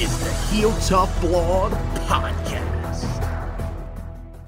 Is the Heel Tough Blog Podcast.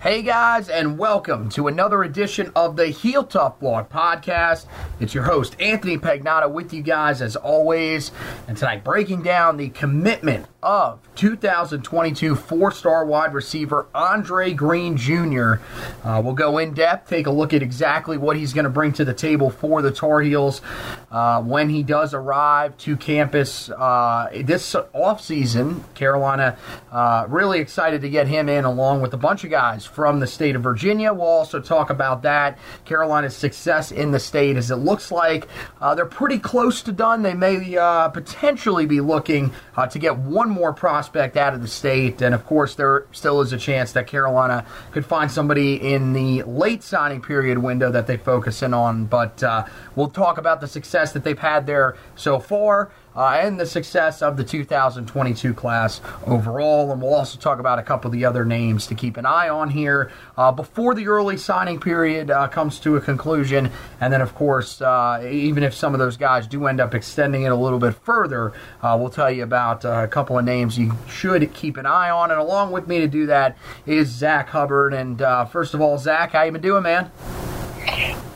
Hey guys, and welcome to another edition of the Heel Tough Blog Podcast. It's your host, Anthony Pagnotta, with you guys as always. And tonight, breaking down the commitment of 2022 four star wide receiver Andre Greene Jr. Uh, we'll go in depth, take a look at exactly what he's going to bring to the table for the Tar Heels uh, when he does arrive to campus uh, this offseason. Carolina uh, really excited to get him in along with a bunch of guys from the state of Virginia. We'll also talk about that. Carolina's success in the state as it looks like uh, they're pretty close to done. They may uh, potentially be looking to get one more prospect out of the state. And of course, there still is a chance that Carolina could find somebody in the late signing period window that they focus in on. But uh, we'll talk about the success that they've had there so far. Uh, and the success of the 2022 class overall. And we'll also talk about a couple of the other names to keep an eye on here uh, before the early signing period uh, comes to a conclusion. And then, of course, uh, even if some of those guys do end up extending it a little bit further, uh, we'll tell you about uh, a couple of names you should keep an eye on. And along with me to do that is Zach Hubbard. And first of all, Zach, how you been doing, man?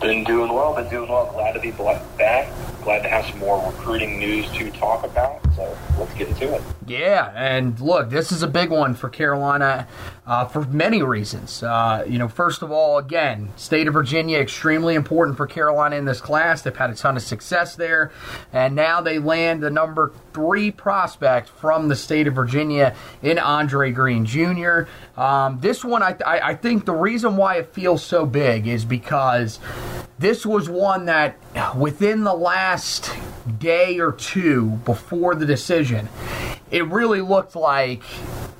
Been doing well, been doing well. Glad to be back. Glad to have some more recruiting news to talk about. So let's get into it. Yeah, and look, this is a big one for Carolina uh, for many reasons. Uh, you know, first of all, again, state of Virginia extremely important for Carolina in this class. They've had a ton of success there, and now they land the number three prospect from the state of Virginia in Andre Greene Jr. Um, this one, I, I, I think the reason why it feels so big is because this was one that within the last day or two before the decision, it really looked like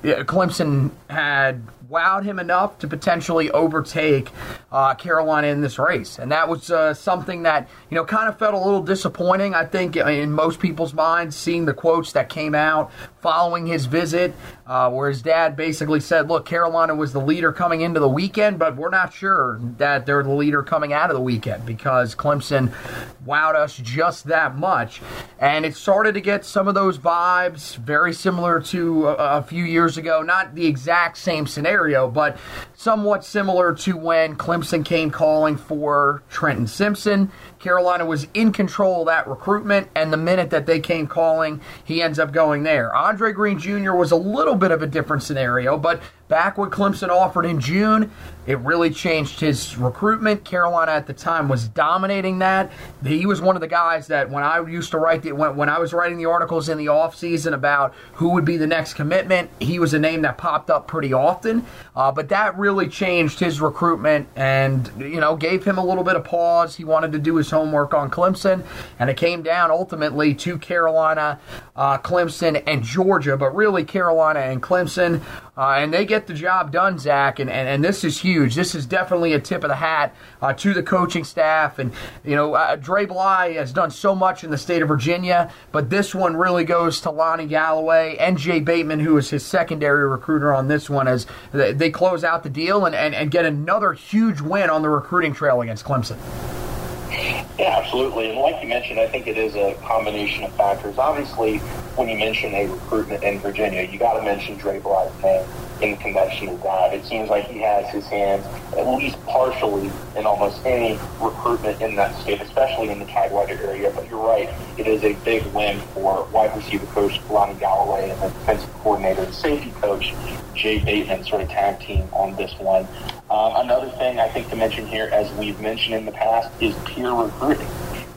Clemson had wowed him enough to potentially overtake uh, Carolina in this race. And that was uh, something that, you know, kind of felt a little disappointing, I think, in most people's minds, seeing the quotes that came out following his visit, uh, where his dad basically said, look, Carolina was the leader coming into the weekend, but we're not sure that they're the leader coming out of the weekend because Clemson wowed us just that much. And it started to get some of those vibes, very similar to a, a few years ago. Not the exact same scenario, but somewhat similar to when Clemson came calling for Trenton Simpson. Carolina was in control of that recruitment, and the minute that they came calling, he ends up going there. Andre Greene Jr. was a little bit of a different scenario, but back when Clemson offered in June. It really changed his recruitment. Carolina at the time was dominating that. He was one of the guys that when I used to write the when, when I was writing the articles in the offseason about who would be the next commitment, he was a name that popped up pretty often. Uh, but that really changed his recruitment and you know gave him a little bit of pause. He wanted to do his homework on Clemson, and it came down ultimately to Carolina, uh, Clemson, and Georgia. But really Carolina and Clemson, uh, and they get the job done, Zach. And, and and this is huge. This is definitely a tip of the hat uh, to the coaching staff. And, you know, uh, Dre Bly has done so much in the state of Virginia, but this one really goes to Lonnie Galloway and Jay Bateman, who is his secondary recruiter on this one, as they close out the deal and, and, and get another huge win on the recruiting trail against Clemson. Yeah, absolutely. And like you mentioned, I think it is a combination of factors. Obviously, when you mention a recruitment in Virginia, you got to mention Dre Bly's name in connection with that. It seems like he has his hands at least partially in almost any recruitment in that state, especially in the Tidewater area. But you're right, it is a big win for wide receiver coach Lonnie Galloway and the defensive coordinator and safety coach Jay Bateman sort of tag team on this one. Um, another thing I think to mention here, as we've mentioned in the past, is peer recruiting.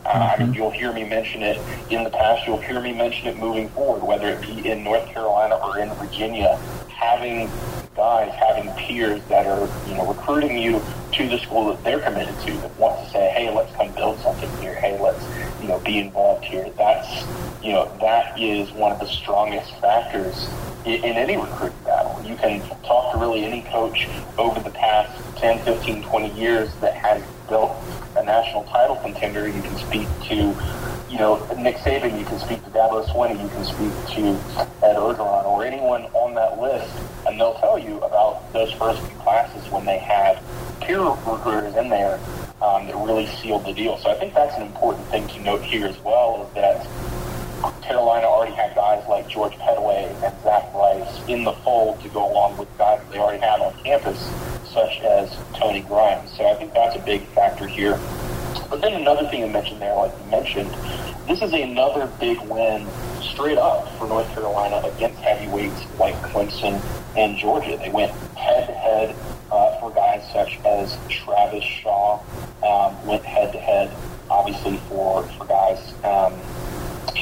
Uh, I mean, mm-hmm. you'll hear me mention it in the past. You'll hear me mention it moving forward, whether it be in North Carolina or in Virginia. Having guys, having peers that are, you know, recruiting you to the school that they're committed to, that want to say, hey, let's come build something here. Hey, let's, you know, be involved here. That's, you know, that is one of the strongest factors in, in any recruiting battle. You can talk to really any coach over the past 10, 15, 20 years that has built a national title contender. You can speak to, you know, Nick Saban. You can speak to Dabo Swinney. You can speak to Ed Orgeron or anyone on that list, and they'll tell you about those first few classes when they had peer recruiters in there um, that really sealed the deal. So I think that's an important thing to note here as well is that Carolina already had guys like George Pettaway and Zach Rice in the fold to go along with guys that they already had on campus, such as Tony Grimes. So I think that's a big factor here. But then another thing you mentioned there, like you mentioned, this is another big win straight up for North Carolina against heavyweights like Clemson and Georgia. They went head to head for guys such as Travis Shaw, um, went head to head, obviously for for guys. Um,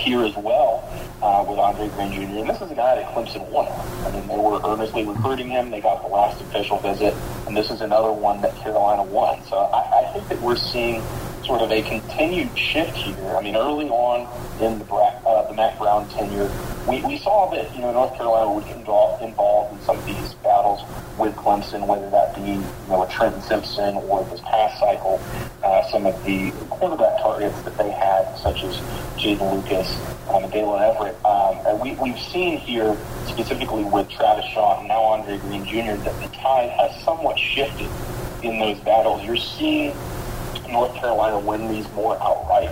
here as well uh, with Andre Greene Jr. And this is a guy that Clemson wanted. I mean, they were earnestly recruiting him. They got the last official visit, and this is another one that Carolina won. So I, I think that we're seeing sort of a continued shift here. I mean, early on in the, uh, the Mack Brown tenure, we, we saw that you know North Carolina would get involved in some of these battles with Clemson, whether that be you know a Trenton Simpson or this past cycle, uh, some of the quarterback targets that they had, such as Jaden Lucas um, and Daylen Everette. Um, and we, we've seen here, specifically with Travis Shaw and now Andre Greene Jr., that the tide has somewhat shifted in those battles. You're seeing North Carolina win these more outright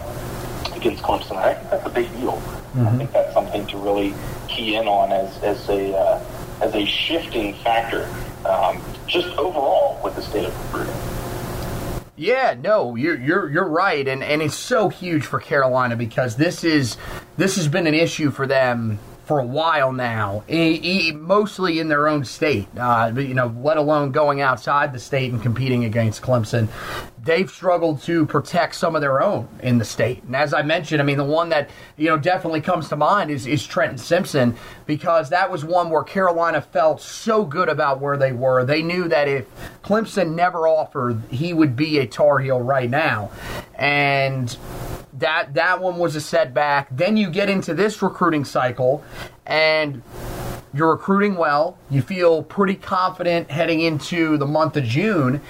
against Clemson. I think that's a big deal. Mm-hmm. I think that's something to really key in on as, as a uh, as a shifting factor, um, just overall with the state of recruiting. Yeah, no, you're you're you're right, and and it's so huge for Carolina because this is this has been an issue for them for a while now, mostly in their own state. Uh, you know, let alone going outside the state and competing against Clemson. They've struggled to protect some of their own in the state. And as I mentioned, I mean, the one that you know definitely comes to mind is, is Trenton Simpson because that was one where Carolina felt so good about where they were. They knew that if Clemson never offered, he would be a Tar Heel right now, and that that one was a setback. Then you get into this recruiting cycle, and you're recruiting well. You feel pretty confident heading into the month of June,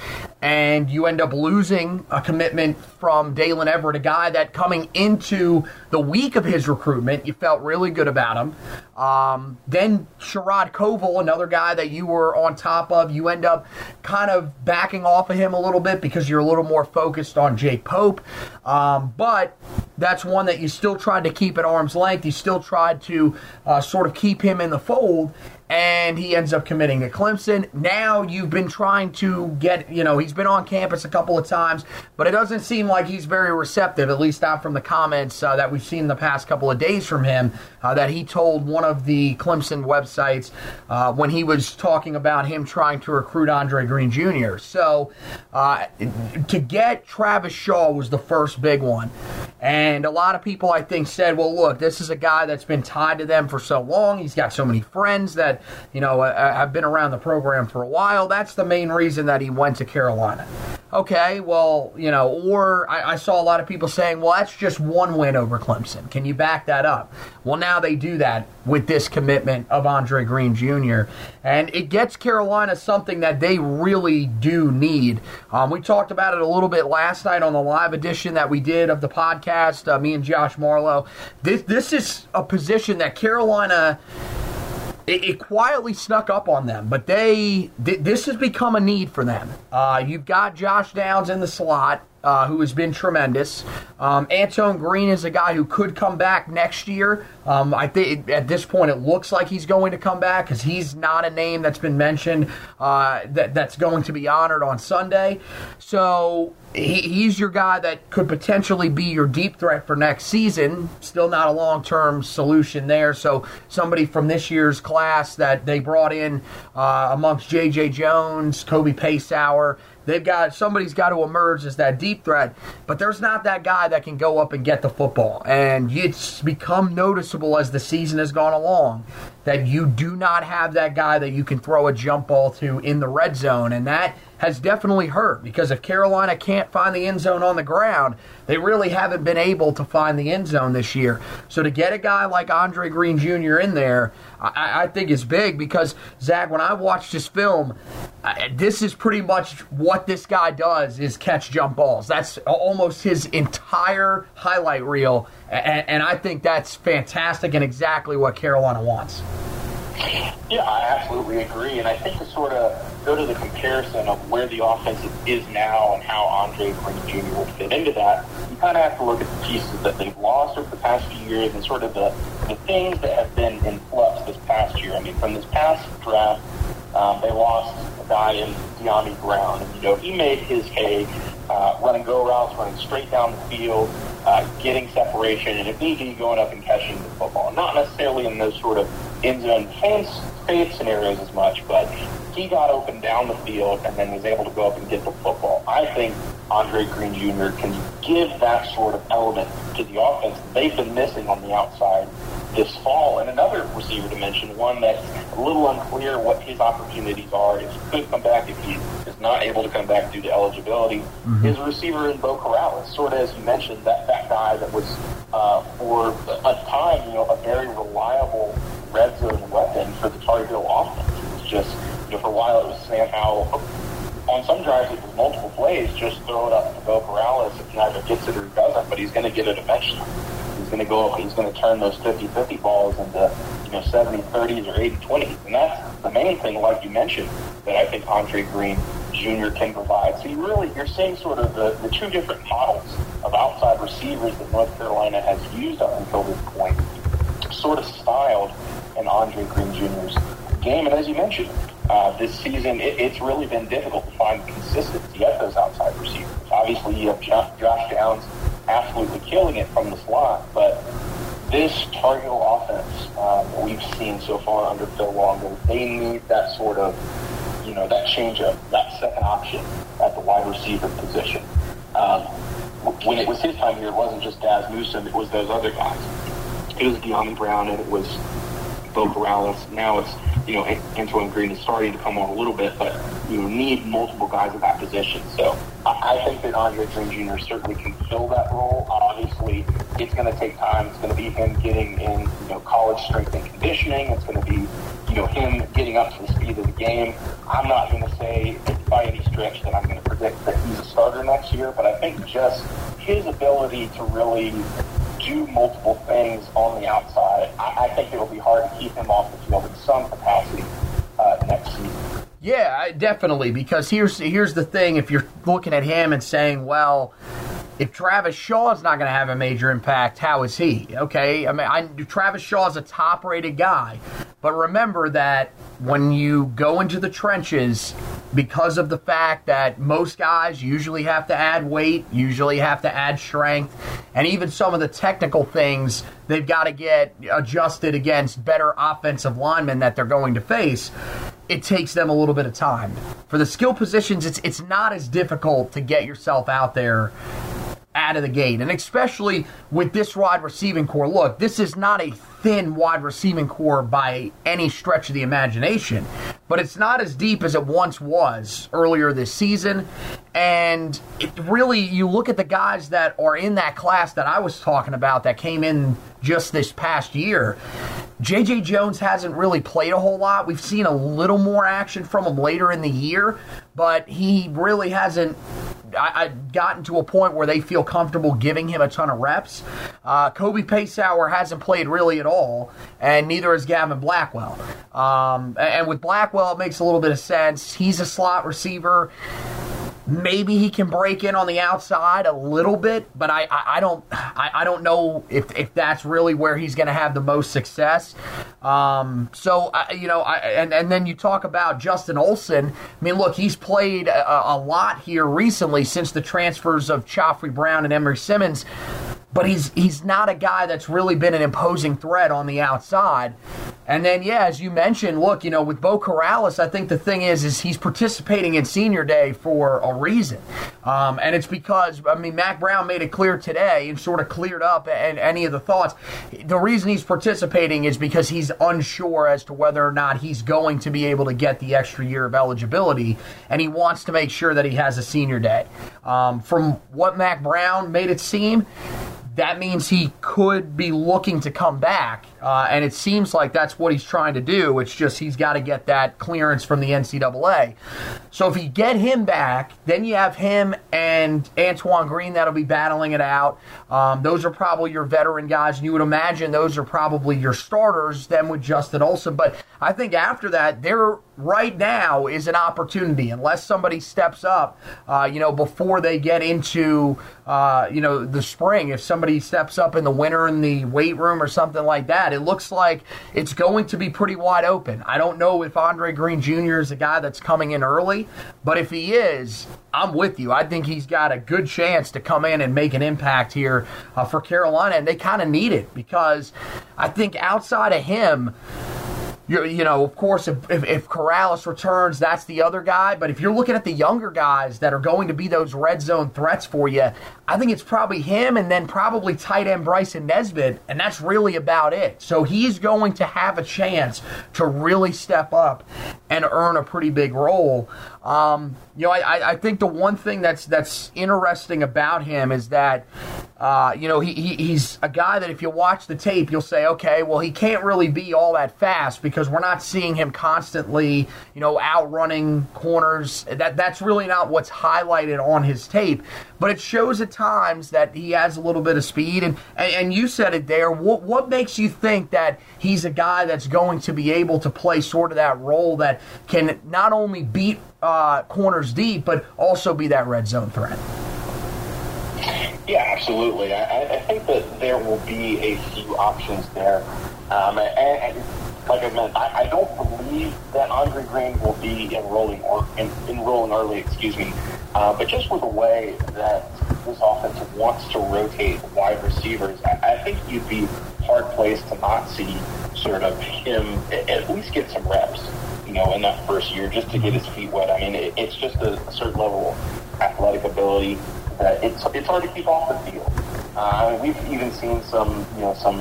and you end up losing a commitment from Daylen Everette, a guy that coming into the week of his recruitment, you felt really good about him. Um, then Sherrod Covil, another guy that you were on top of, you end up kind of backing off of him a little bit because you're a little more focused on Jake Pope. Um, but that's one that you still tried to keep at arm's length. You still tried to uh, sort of keep him in the fold and he ends up committing to Clemson. Now you've been trying to get, you know, he's been on campus a couple of times, but it doesn't seem like he's very receptive, at least not from the comments uh, that we've seen in the past couple of days from him, uh, that he told one of the Clemson websites uh, when he was talking about him trying to recruit Andre Greene Jr. So uh, to get Travis Shaw was the first big one. And a lot of people, I think, said, well, look, this is a guy that's been tied to them for so long. He's got so many friends that you know, uh, uh, have been around the program for a while. That's the main reason that he went to Carolina. Okay, well, you know, or I, I, saw a lot of people saying, well, that's just one win over Clemson. Can you back that up? Well, now they do that with this commitment of Andre Greene Jr., and it gets Carolina something that they really do need. Um, we talked about it a little bit last night on the live edition that we did of the podcast, uh, me and Josh Marlowe. This, this is a position that Carolina it, quietly snuck up on them, but they th- this has become a need for them. Uh, you've got Josh Downs in the slot uh, who has been tremendous. Um, Antoine Green is a guy who could come back next year. Um, I think at this point it looks like he's going to come back because he's not a name that's been mentioned uh, that that's going to be honored on Sunday. So he, he's your guy that could potentially be your deep threat for next season. Still not a long term solution there. So somebody from this year's class that they brought in uh, amongst J.J. Jones, Kobe Paysour They've got somebody's got to emerge as that deep threat, but there's not that guy that can go up and get the football. And it's become noticeable as the season has gone along that you do not have that guy that you can throw a jump ball to in the red zone, and that has definitely hurt because if Carolina can't find the end zone on the ground, they really haven't been able to find the end zone this year. So to get a guy like Andre Greene Jr. in there, I, I think is big because Zach, when I watched this film, I, this is pretty much what this guy does: is catch jump balls. That's almost his entire highlight reel, and, and I think that's fantastic and exactly what Carolina wants. Yeah, I absolutely agree. And I think to sort of go to the comparison of where the offense is now and how Andre Greene Jr. will fit into that, you kind of have to look at the pieces that they've lost over the past few years and sort of the, the things that have been in flux this past year. I mean, from this past draft, um, they lost a guy in Dyami Brown. And, you know, he made his hay uh, running go routes, running straight down the field, uh, getting separation, and if need be, going up and catching the football. Not necessarily in those sort of end zone fence fade scenarios as much, but he got open down the field and then was able to go up and get the football. I think Andre Greene Jr. can give that sort of element to the offense that they've been missing on the outside this fall. And another receiver to mention, one that's a little unclear what his opportunities are, if he could come back, if he is not able to come back due to eligibility, mm-hmm. is a receiver in Beau Corrales. Sort of as you mentioned, that, that guy that was uh, for a time, you know, a very reliable red zone weapon for the Tar Heel offense. It was just, you know, for a while it was Sam Howell. On some drives, it was multiple plays. Just throw it up to Beau Corrales. If he either gets it or he doesn't, but he's going to get it eventually. Going to go. He's going to turn those 50-50 balls into, you know, 70-30s or 80-20s. And that's the main thing, like you mentioned, that I think Andre Greene Jr. can provide. So you really, you're seeing sort of the, the two different models of outside receivers that North Carolina has used up until this point, sort of styled in Andre Greene Jr.'s game. And as you mentioned, uh, this season, it, it's really been difficult to find consistency at those outside receivers. Obviously, you have Josh Downs absolutely killing it from the slot, but this Tar Heel offense um, we've seen so far under Phil Longo, they need that sort of, you know, that change up, that second option at the wide receiver position. Um, when it was his time here, it wasn't just Dazz Newsome, it was those other guys. It was Dyami Brown and it was Beau Corrales. Now it's, you know, Antoine Green is starting to come on a little bit, but you need multiple guys at that position. So I think that Andre Greene Jr. certainly can fill that role. Obviously, it's going to take time. It's going to be him getting in, you know, college strength and conditioning. It's going to be, you know, him getting up to the speed of the game. I'm not going to say by any stretch that I'm going to predict that he's a starter next year, but I think just his ability to really do multiple things on the outside, I, I think it'll be hard to keep him off the field in some capacity uh, next season. Yeah, definitely. Because here's here's the thing: if you're looking at him and saying, "Well," if Travis Shaw is not going to have a major impact, how is he? Okay, I mean, I, Travis Shaw is a top-rated guy, but remember that when you go into the trenches, because of the fact that most guys usually have to add weight, usually have to add strength, and even some of the technical things they've got to get adjusted against better offensive linemen that they're going to face. It takes them a little bit of time. For the skill positions, it's it's not as difficult to get yourself out there out of the gate. And especially with this wide receiving corps. Look, this is not a thin wide receiving corps by any stretch of the imagination, but it's not as deep as it once was earlier this season. And it really, you look at the guys that are in that class that I was talking about that came in just this past year. JJ Jones hasn't really played a whole lot. We've seen a little more action from him later in the year, but he really hasn't I, I gotten to a point where they feel comfortable giving him a ton of reps. Uh, Kobe Paysour hasn't played really at all, and neither has Gavin Blackwell. Um, and with Blackwell, it makes a little bit of sense. He's a slot receiver. Maybe he can break in on the outside a little bit, but I, I, I don't I, I, don't know if, if that's really where he's going to have the most success. Um, so you know, and and then you talk about Justin Olson. I mean, look, he's played a, a lot here recently since the transfers of Khafre Brown and Emery Simmons but he's he's not a guy that's really been an imposing threat on the outside. And then, yeah, as you mentioned, look, you know, with Beau Corrales, I think the thing is, is he's participating in Senior Day for a reason, um, and it's because I mean, Mack Brown made it clear today and sort of cleared up and any of the thoughts. The reason he's participating is because he's unsure as to whether or not he's going to be able to get the extra year of eligibility, and he wants to make sure that he has a Senior Day. Um, from what Mack Brown made it seem that means he could be looking to come back. Uh, and it seems like that's what he's trying to do. It's just he's got to get that clearance from the NCAA. So if you get him back, then you have him and Antoine Green that'll be battling it out. Um, those are probably your veteran guys, and you would imagine those are probably your starters, then with Justin Olson. But I think after that, there right now is an opportunity, unless somebody steps up, uh, you know, before they get into, uh, you know, the spring. If somebody steps up in the winter in the weight room or something like that, it looks like it's going to be pretty wide open. I don't know if Andre Greene Jr. is a guy that's coming in early, but if he is, I'm with you. I think he's got a good chance to come in and make an impact here uh, for Carolina, and they kind of need it because I think outside of him, you you know, of course, if, if, if Corrales returns, that's the other guy. But if you're looking at the younger guys that are going to be those red zone threats for you, I think it's probably him and then probably tight end Bryson Nesbitt, and that's really about it. So he's going to have a chance to really step up and earn a pretty big role. Um, you know, I, I think the one thing that's that's interesting about him is that, uh, you know, he, he, he's a guy that if you watch the tape, you'll say, okay, well, he can't really be all that fast because we're not seeing him constantly, you know, outrunning corners. That that's really not what's highlighted on his tape, but it shows at times that he has a little bit of speed. And and, and you said it there. What what makes you think that he's a guy that's going to be able to play sort of that role that can not only beat uh, corners deep, but also be that red zone threat. Yeah, absolutely. I, I think that there will be a few options there. Um, and, and, like I meant, I, I, don't believe that Andre Greene will be enrolling or en, enrolling early. Excuse me. Uh, but just with the way that this offense wants to rotate wide receivers, I, I think you'd be hard placed to not see sort of him at least get some reps you know, in that first year just to get his feet wet. I mean, it, it's just a, a, certain level of athletic ability that it's it's hard to keep off the field. Uh, I mean, we've even seen some, you know, some,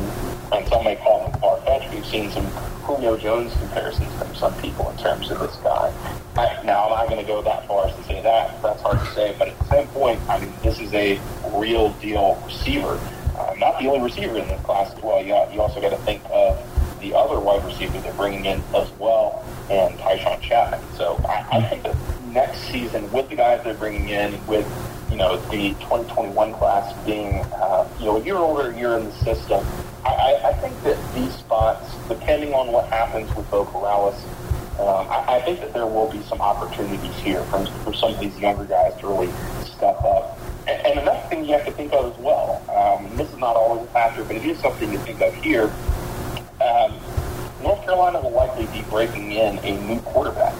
and some may call them far fetched. We've seen some Julio Jones comparisons from some people in terms of this guy. I, now, I'm not going to go that far as to say that. That's hard to say. But at the same point, I mean, this is a real deal receiver. Uh, not the only receiver in this class as well. You, you also got to think of the other wide receiver they're bringing in as well, and Tychaun Chapman. So I, I think that next season, with the guys they're bringing in, with you know the 2021 class being uh, you know a year older, a year in the system, I, I think that these spots, depending on what happens with Beau Corrales, um, I, I think that there will be some opportunities here from for some of these younger guys to really step up. And, and another thing you have to think of as well. Um, this is not always a factor, but it is something to think of here. Um, North Carolina will likely be breaking in a new quarterback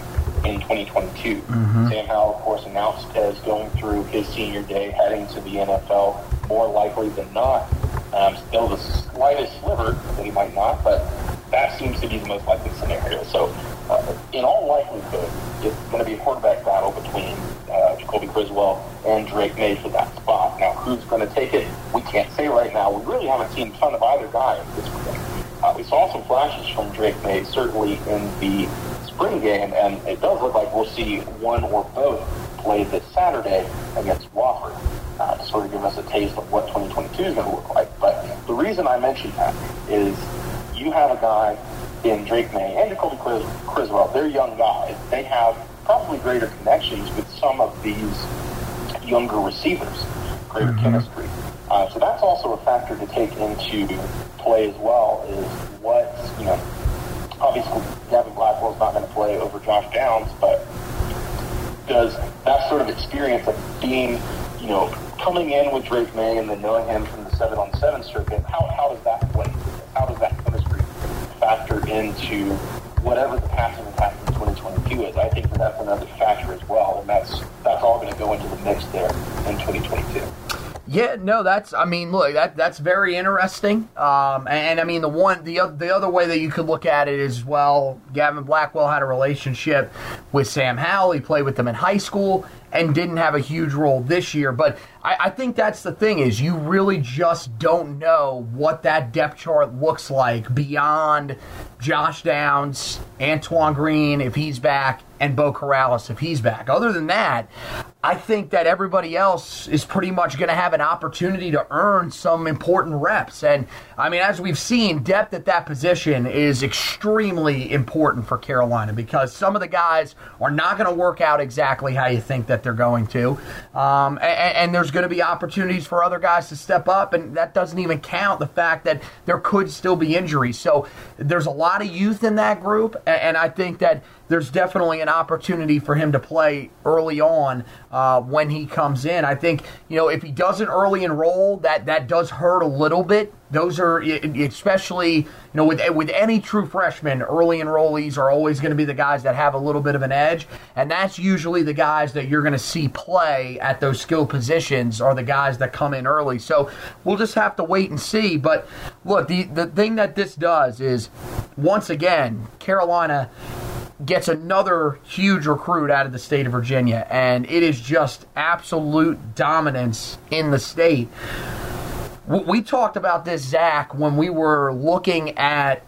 in 2022. Mm-hmm. Sam Howell, of course, announced as going through his senior day, heading to the NFL, more likely than not. Um, still the slightest sliver that he might not, but that seems to be the most likely scenario. So, uh, in all likelihood, it's going to be a quarterback battle between uh, Jacoby Criswell and Drake Maye for that spot. Now, who's going to take it? We can't say right now. We really haven't seen a ton of either guy at this point. Uh, we saw some flashes from Drake Maye, certainly in the spring game, and it does look like we'll see one or both play this Saturday against Wofford uh, to sort of give us a taste of what 2022 is going to look like. But the reason I mention that is you have a guy in Drake Maye and Jacoby Criswell. They're young guys. They have probably greater connections with some of these younger receivers, greater mm-hmm. chemistry. Uh, so that's also a factor to take into play as well. Is what you know obviously Gavin Blackwell's not going to play over Josh Downs, but does that sort of experience of being, you know, coming in with Drake Maye and then knowing him from the seven on seven circuit, how, how does that play? How does that chemistry factor into whatever the passing attack in 2022 is? I think that that's another factor as well, and that's that's all going to go into the mix there in 2022. Yeah, no, that's. I mean, look, that that's very interesting. Um, and, and, I mean, the one, the other the other way that you could look at it is well, Gavin Blackwell had a relationship with Sam Howell. He played with them in high school and didn't have a huge role this year. But I, I, think that's the thing is you really just don't know what that depth chart looks like beyond Josh Downs, Antoine Green if he's back, and Beau Corrales if he's back. Other than that, I think that everybody else is pretty much going to have an opportunity to earn some important reps. And I mean, as we've seen, depth at that position is extremely important for Carolina because some of the guys are not going to work out exactly how you think that they're going to. Um, and, and there's going to be opportunities for other guys to step up, and that doesn't even count the fact that there could still be injuries. So there's a lot of youth in that group, and I think that there's definitely an opportunity for him to play early on uh, when he comes in. I think you know if he doesn't early enroll, that that does hurt a little bit. Those are especially you know with with any true freshman, early enrollees are always going to be the guys that have a little bit of an edge, and that's usually the guys that you're going to see play at those skill positions are the guys that come in early. So we'll just have to wait and see. But look, the the thing that this does is once again Carolina gets another huge recruit out of the state of Virginia, and it is just absolute dominance in the state. We talked about this, Zach, when we were looking at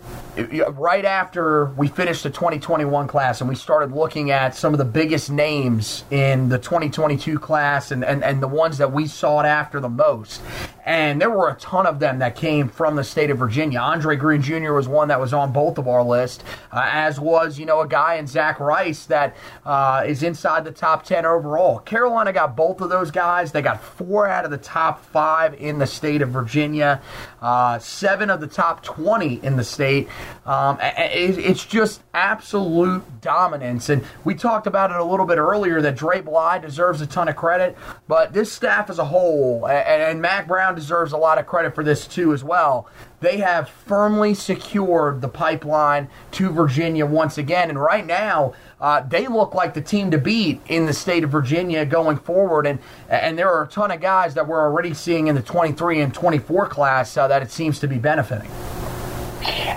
right after we finished the 2021 class and we started looking at some of the biggest names in the 2022 class and, and, and the ones that we sought after the most. And there were a ton of them that came from the state of Virginia. Andre Greene Jr. was one that was on both of our list, uh, as was, you know, a guy in Zach Rice that uh, is inside the top 10 overall. Carolina got both of those guys. They got four out of the top five in the state of Virginia, uh, seven of the top 20 in the state. Um, it's just absolute dominance. And we talked about it a little bit earlier that Dre Bly deserves a ton of credit, but this staff as a whole, and Mack Brown deserves a lot of credit for this too as well. They have firmly secured the pipeline to Virginia once again. And right now, uh, they look like the team to beat in the state of Virginia going forward. And and there are a ton of guys that we're already seeing in the 23 and 24 class uh, that it seems to be benefiting.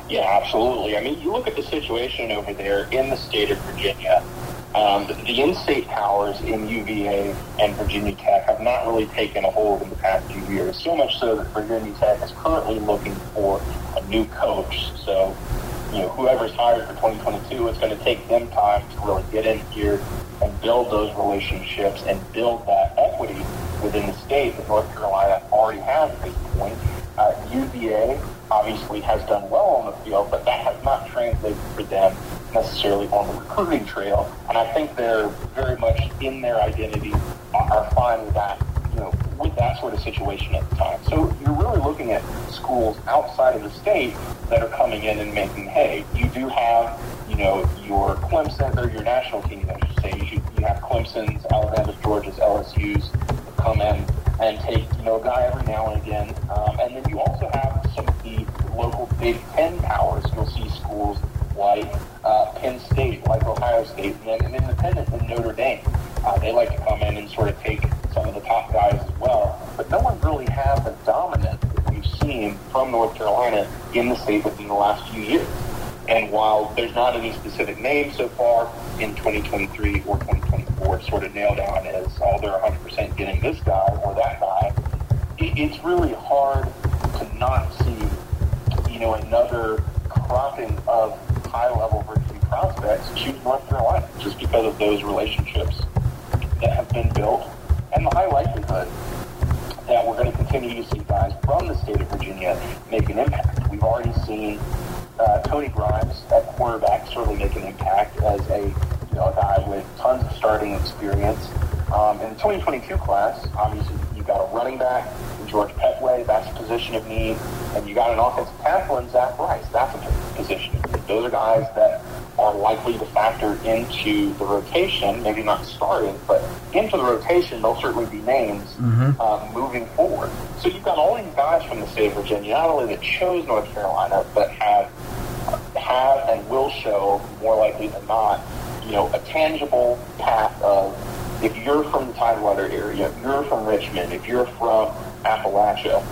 Yeah, absolutely. I mean, you look at the situation over there in the state of Virginia. Um, the, the in-state powers in UVA and Virginia Tech have not really taken a hold in the past few years. So much so that Virginia Tech is currently looking for a new coach. So, you know, whoever's hired for 2022, it's going to take them time to really get in here and build those relationships and build that equity within the state that North Carolina already has at this point. Uh, UVA obviously has done well on the field, but that has not translated for them necessarily on the recruiting trail. And I think they're very much in their identity are fine with that, know, with that sort of situation at the time. So you're really looking at schools outside of the state that are coming in and making hay. You do have, you know, your Clemson or your national team, I should say. You, you have Clemson's, Alabama's, Georgia's, LSU's come in and take you know a guy every now and again. Um, and then you also have some of the local Big Ten powers. You'll see schools like uh, Penn State, like Ohio State, and then an independent in Notre Dame. Uh, they like to come in and sort of take some of the top guys as well. But no one really has the dominance that we've seen from North Carolina in the state within the last few years. And while there's not any specific name so far in 2023 or 2024 sort of nailed down as, oh, they're 100% getting this guy or that guy, it's really hard to not see, you know, another cropping of high-level Virginia prospects choose North Carolina just because of those relationships that have been built and the high likelihood that we're going to continue to see guys from the state of Virginia make an impact. We've already seen uh, Tony Grimes at quarterback certainly make an impact as a you know a guy with tons of starting experience. Um, in the 2022 class, obviously you've got a running back, George Pettaway, that's a position of need, and you got an offensive tackle in Zach Rice, that's a position of need. Those are guys that are likely to factor into the rotation, maybe not starting, but into the rotation, they'll certainly be names mm-hmm. uh, moving forward. So you've got all these guys from the state of Virginia, not only that chose North Carolina, but have have and will show more likely than not, you know, a tangible path of if you're from the Tidewater area, if you're from Richmond, if you're from Appalachia,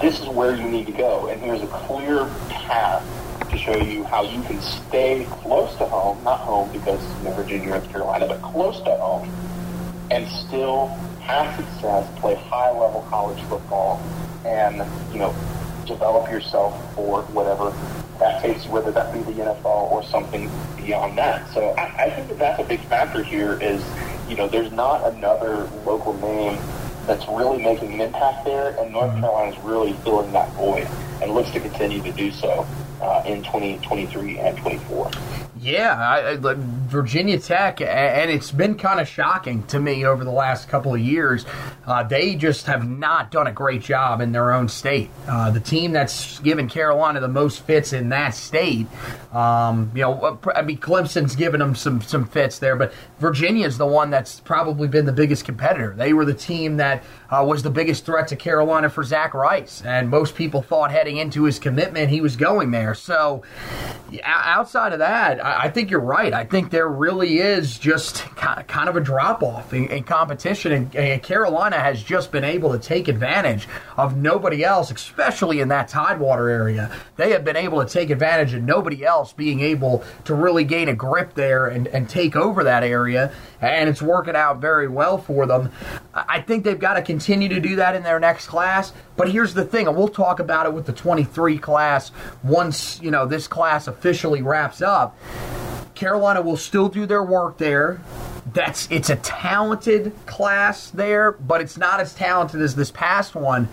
this is where you need to go. And here's a clear path to show you how you can stay close to home, not home because in Virginia, North Carolina, but close to home, and still have success, play high-level college football, and, you know, develop yourself for whatever that takes you, whether that be the NFL or something beyond that. So I, I think that that's a big factor here is, you know, there's not another local name that's really making an impact there, and North mm-hmm. Carolina is really filling that void and looks to continue to do so uh, in 2023 and 24. Yeah, I, I, Virginia Tech, and it's been kind of shocking to me over the last couple of years. Uh, they just have not done a great job in their own state. Uh, the team that's given Carolina the most fits in that state, um, you know, uh, I mean, Clemson's given them some some fits there, but Virginia's the one that's probably been the biggest competitor. They were the team that uh, was the biggest threat to Carolina for Zach Rice, and most people thought heading into his commitment he was going there. So, outside of that, I, think you're right. I think there really is just kind of a drop off in, in, competition, and, and, Carolina has just been able to take advantage of nobody else, especially in that Tidewater area. They have been able to take advantage of nobody else being able to really gain a grip there and, and take over that area, and it's working out very well for them. I think they've got to continue to do that in their next class. But here's the thing, and we'll talk about it with the 23 class once you know this class officially wraps up. Carolina will still do their work there. That's it's a talented class there, but it's not as talented as this past one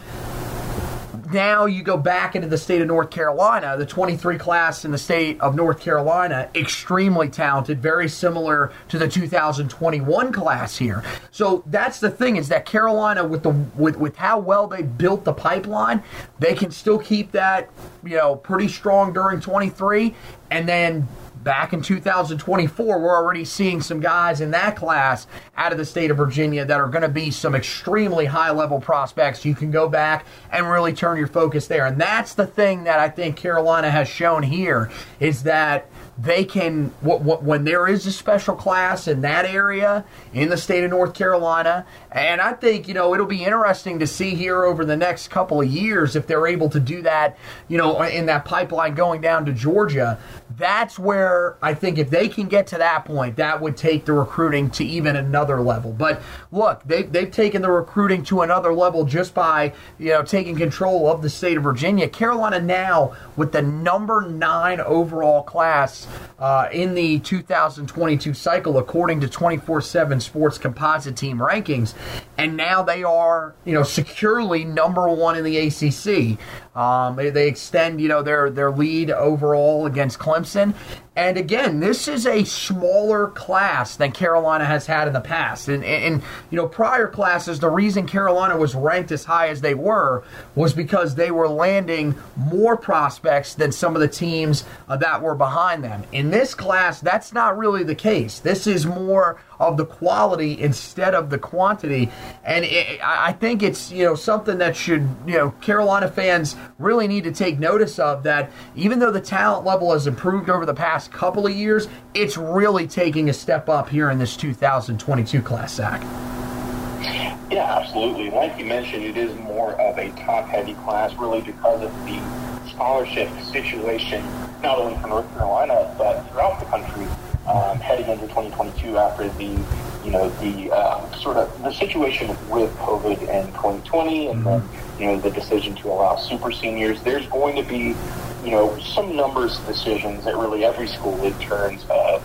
now you go back into the state of North Carolina, the 23 class in the state of North Carolina, extremely talented, very similar to the 2021 class here. So that's the thing is that Carolina with the with with how well they built the pipeline, they can still keep that, you know, pretty strong during 23 and then back in 2024, we're already seeing some guys in that class out of the state of Virginia that are going to be some extremely high level prospects. You can go back and really turn your focus there. And that's the thing that I think Carolina has shown here is that they can when there is a special class in that area in the state of North Carolina and I think you know it'll be interesting to see here over the next couple of years if they're able to do that you know in that pipeline going down to Georgia that's where I think if they can get to that point, that would take the recruiting to even another level. But look, they, they've taken the recruiting to another level just by you know taking control of the state of Virginia. Carolina now with the number nine overall class uh, in the 2022 cycle, according to 24/7 Sports Composite Team rankings, and now they are you know securely number one in the ACC. Um, they, they extend you know their their lead overall against Clemson Clemson. And again, this is a smaller class than Carolina has had in the past. And, and, and, you know, prior classes, the reason Carolina was ranked as high as they were was because they were landing more prospects than some of the teams uh, that were behind them. In this class, that's not really the case. This is more of the quality instead of the quantity. And it, I think it's, you know, something that should, you know, Carolina fans really need to take notice of that even though the talent level has improved over the past couple of years, it's really taking a step up here in this 2022 class, Zach. Yeah, absolutely. Like you mentioned, it is more of a top-heavy class, really because of the scholarship situation, not only for North Carolina but throughout the country, um, heading into 2022 after the, you know, the uh, sort of the situation with COVID in 2020, and then you know the decision to allow super seniors. There's going to be you know, some numbers decisions at really every school in terms of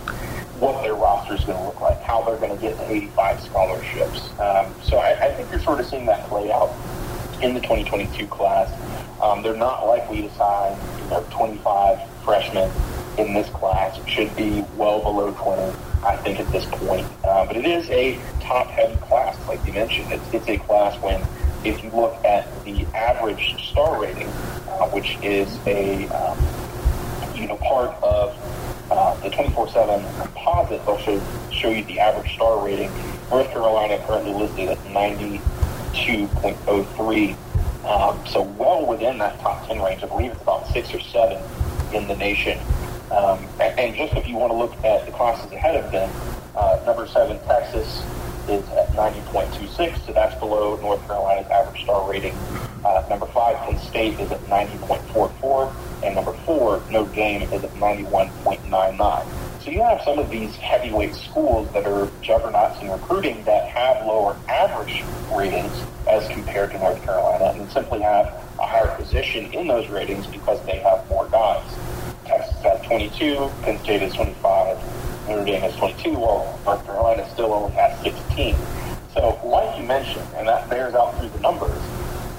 what their roster is going to look like, how they're going to get the 85 scholarships. Um, so I, I, think you're sort of seeing that play out in the 2022 class. Um, they're not likely to sign, you know, 25 freshmen in this class. It should be well below 20, I think, at this point. Uh, but it is a top-heavy class, like you mentioned. It's, it's a class when if you look at the average star rating, uh, which is a um, you know part of uh, the 24/7 composite, they'll show, show you the average star rating. North Carolina currently listed at 92.03, um, so well within that top 10 range. I believe it's about six or seven in the nation. Um, and, just if you want to look at the classes ahead of them, uh, number seven Texas is at 90.26, so that's below North Carolina's average star rating. Uh, number five, Penn State is at 90.44, and number four, Notre Dame is at 91.99. So you have some of these heavyweight schools that are juggernauts in recruiting that have lower average ratings as compared to North Carolina, and simply have a higher position in those ratings because they have more guys. Texas has 22, Penn State is 25, Notre Dame has 22, while North Carolina still only has 16. So, like you mentioned, and that bears out through the numbers,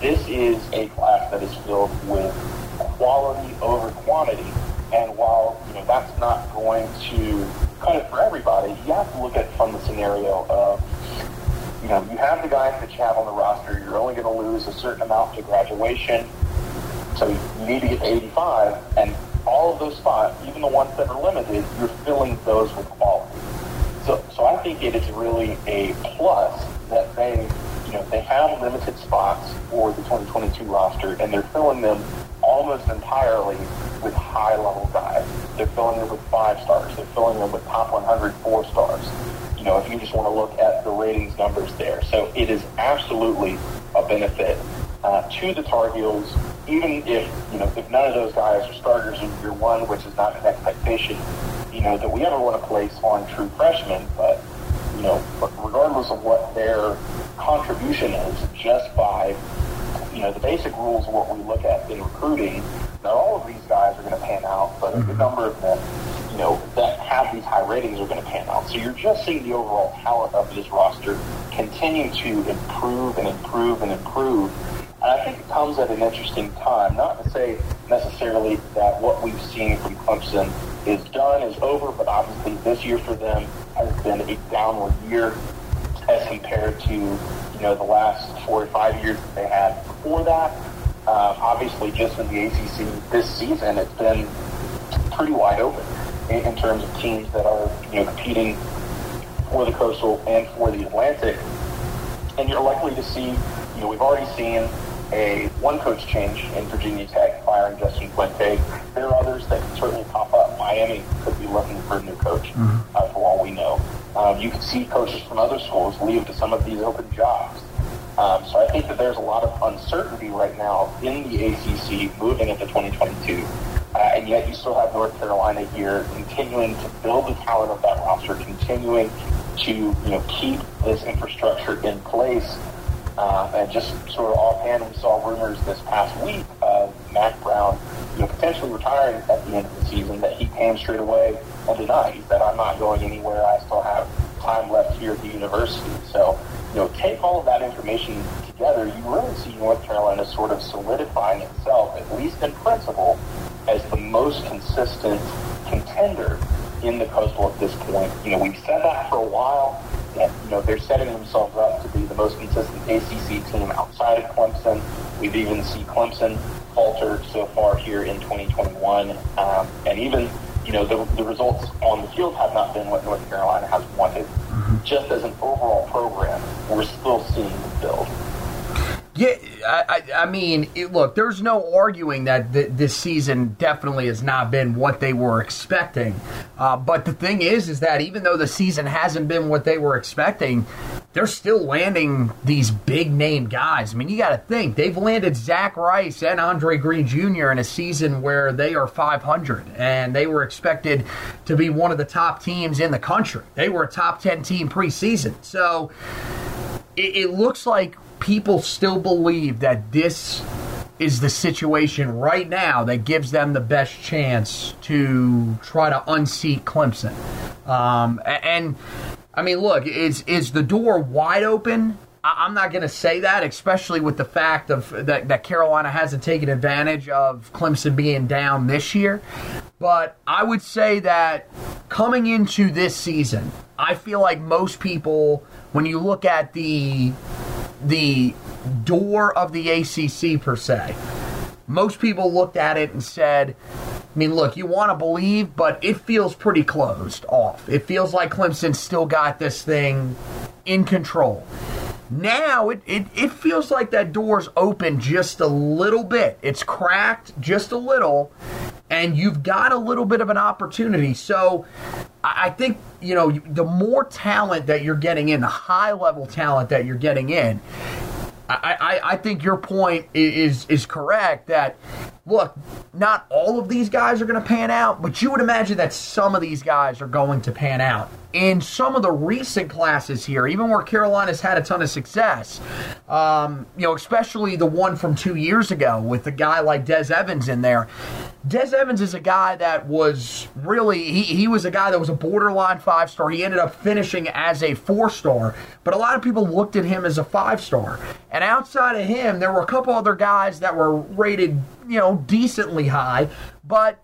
this is a class that is filled with quality over quantity. And while you know that's not going to cut it for everybody, you have to look at it from the scenario of you know you have the guys that you have on the roster. You're only going to lose a certain amount to graduation, so you need to get to 85, and all of those spots, even the ones that are limited, you're filling those with quality. So, so I think it is really a plus that they, you know, they have limited spots for the 2022 roster, and they're filling them almost entirely with high-level guys. They're filling them with five stars. They're filling them with top 100 four stars. You know, if you just want to look at the ratings numbers there. So it is absolutely a benefit uh, to the Tar Heels even if you know if none of those guys are starters in year one, which is not an expectation, you know that we ever want to place on true freshmen, but you know regardless of what their contribution is, just by you know the basic rules of what we look at in recruiting, not all of these guys are going to pan out, but a good mm-hmm. number of them, you know, that have these high ratings are going to pan out. So you're just seeing the overall talent of this roster continue to improve and improve and improve and I think it comes at an interesting time. Not to say necessarily that what we've seen from Clemson is done, is over, but obviously this year for them has been a downward year as compared to you know the last four or five years that they had before that. Uh, obviously, just in the ACC this season, it's been pretty wide open in, in terms of teams that are you know competing for the Coastal and for the Atlantic. And you're likely to see, you know, we've already seen a one coach change in Virginia Tech, firing Justin Fuente. There are others that can certainly pop up. Miami could be looking for a new coach, mm-hmm. uh, for all we know. Um, you can see coaches from other schools leave to some of these open jobs. Um, so I think that there's a lot of uncertainty right now in the ACC moving into 2022. Uh, and yet you still have North Carolina here continuing to build the talent of that roster, continuing to you know keep this infrastructure in place uh, and just sort of offhand, we saw rumors this past week of Mack Brown, you know, potentially retiring at the end of the season. That he came straight away and denied. Said, "I'm not going anywhere. I still have time left here at the university." So, you know, take all of that information together. You really see North Carolina sort of solidifying itself, at least in principle, as the most consistent contender in the Coastal at this point. You know, we've said that for a while. That you know they're setting themselves up to the most consistent ACC team outside of Clemson. We've even seen Clemson falter so far here in 2021, um, and even you know the, the results on the field have not been what North Carolina has wanted. Mm-hmm. Just as an overall program, we're still seeing the build. Yeah, I, I mean, it, look, there's no arguing that th- this season definitely has not been what they were expecting. Uh, but the thing is, is that even though the season hasn't been what they were expecting, they're still landing these big name guys. I mean, you got to think they've landed Zach Rice and Andre Greene Jr. in a season where they are 500, and they were expected to be one of the top teams in the country. They were a top 10 team preseason, so it, it looks like people still believe that this is the situation right now that gives them the best chance to try to unseat Clemson. Um, and I mean, look, is is the door wide open? I'm not going to say that, especially with the fact of that, that Carolina hasn't taken advantage of Clemson being down this year. But I would say that coming into this season, I feel like most people, when you look at the the door of the ACC per se. Most people looked at it and said, I mean, look, you want to believe, but it feels pretty closed off. It feels like Clemson still got this thing in control. Now it, it, it feels like that door's open just a little bit. It's cracked just a little, and you've got a little bit of an opportunity. So I think, you know, the more talent that you're getting in, the high level talent that you're getting in, I, I, I think your point is is correct that look, not all of these guys are going to pan out, but you would imagine that some of these guys are going to pan out in some of the recent classes here, even where Carolina's had a ton of success, um, you know, especially the one from two years ago with a guy like Des Evans in there. Des Evans is a guy that was really, he, he was a guy that was a borderline five star. He ended up finishing as a four star, but a lot of people looked at him as a five star. And outside of him, there were a couple other guys that were rated, you know, decently high, but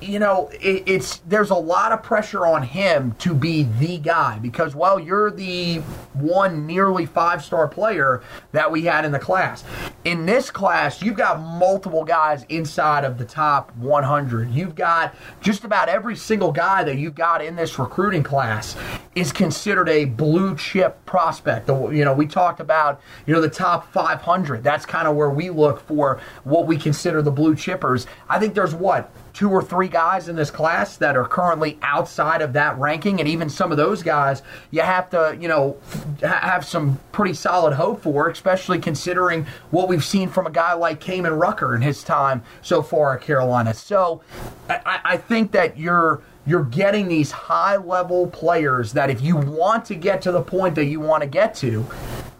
you know, it, it's there's a lot of pressure on him to be the guy because well, you're the one nearly five star player that we had in the class. In this class, you've got multiple guys inside of the top 100. You've got just about every single guy that you've got in this recruiting class is considered a blue chip prospect. You know, we talked about you know the top 500. That's kind of where we look for what we consider the blue chippers. I think there's what two or three guys in this class that are currently outside of that ranking, and even some of those guys you have to, you know, have some pretty solid hope for, especially considering what we've seen from a guy like Kaimon Rucker in his time so far at Carolina. So I, I think that you're you're getting these high level players that if you want to get to the point that you want to get to,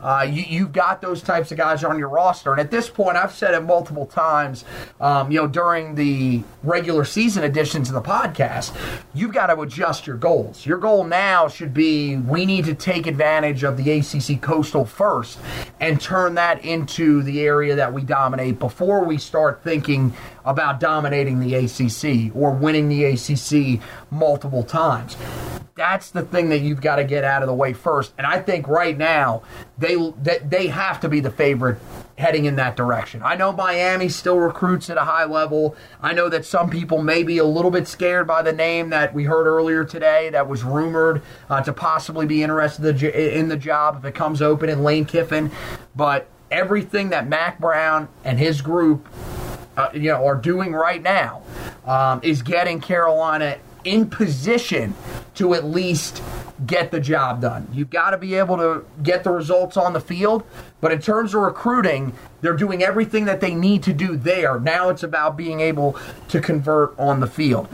uh, you, have got those types of guys on your roster. And at this point, I've said it multiple times, um, you know, during the regular season editions of the podcast, you've got to adjust your goals. Your goal now should be we need to take advantage of the ACC Coastal first and turn that into the area that we dominate before we start thinking about dominating the ACC or winning the ACC multiple times. That's the thing that you've got to get out of the way first. And I think right now they they have to be the favorite heading in that direction. I know Miami still recruits at a high level. I know that some people may be a little bit scared by the name that we heard earlier today that was rumored uh, to possibly be interested in the job if it comes open in Lane Kiffin. But everything that Mack Brown and his group uh, you know, are doing right now um, is getting Carolina in position to at least get the job done. You've got to be able to get the results on the field, but in terms of recruiting, they're doing everything that they need to do there. Now it's about being able to convert on the field.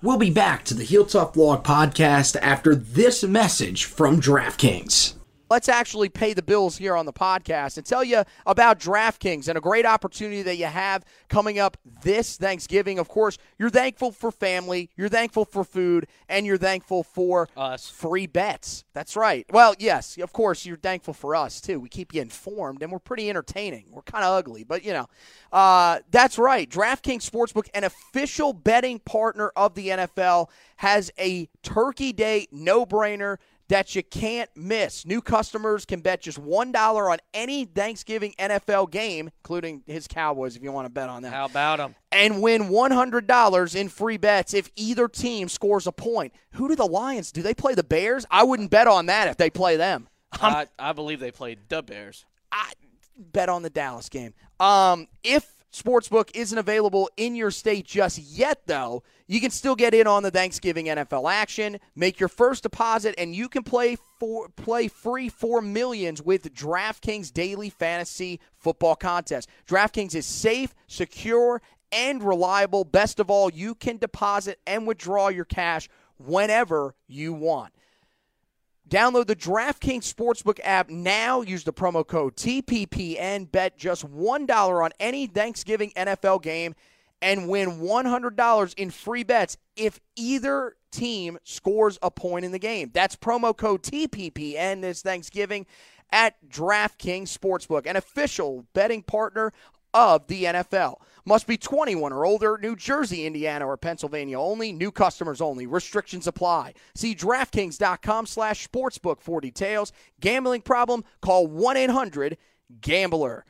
We'll be back to the Heel Tough Blog podcast after this message from DraftKings. Let's actually pay the bills here on the podcast and tell you about DraftKings and a great opportunity that you have coming up this Thanksgiving. Of course, you're thankful for family, you're thankful for food, and you're thankful for us free bets. That's right. Well, yes, of course, you're thankful for us too. We keep you informed, and we're pretty entertaining. We're kind of ugly, but you know, uh, that's right. DraftKings Sportsbook, an official betting partner of the NFL, has a Turkey Day no-brainer that you can't miss. New customers can bet just $1 on any Thanksgiving NFL game, including his Cowboys if you want to bet on that. How about them? And win $100 in free bets if either team scores a point. Who do the Lions? Do they play the Bears? I wouldn't bet on that if they play them. I, I believe they played the Bears. I bet on the Dallas game. Um, if Sportsbook isn't available in your state just yet, though. You can still get in on the Thanksgiving NFL action. Make your first deposit, and you can play for play free for millions with DraftKings Daily Fantasy Football Contest. DraftKings is safe, secure, and reliable. Best of all, you can deposit and withdraw your cash whenever you want. Download the DraftKings Sportsbook app now. Use the promo code TPPN. Bet just $1 on any Thanksgiving NFL game and win $100 in free bets if either team scores a point in the game. That's promo code TPPN this Thanksgiving at DraftKings Sportsbook, an official betting partner of the NFL. Must be 21 or older, New Jersey, Indiana, or Pennsylvania only. New customers only. Restrictions apply. See DraftKings.com slash sportsbook for details. Gambling problem? Call 1-800-GAMBLER.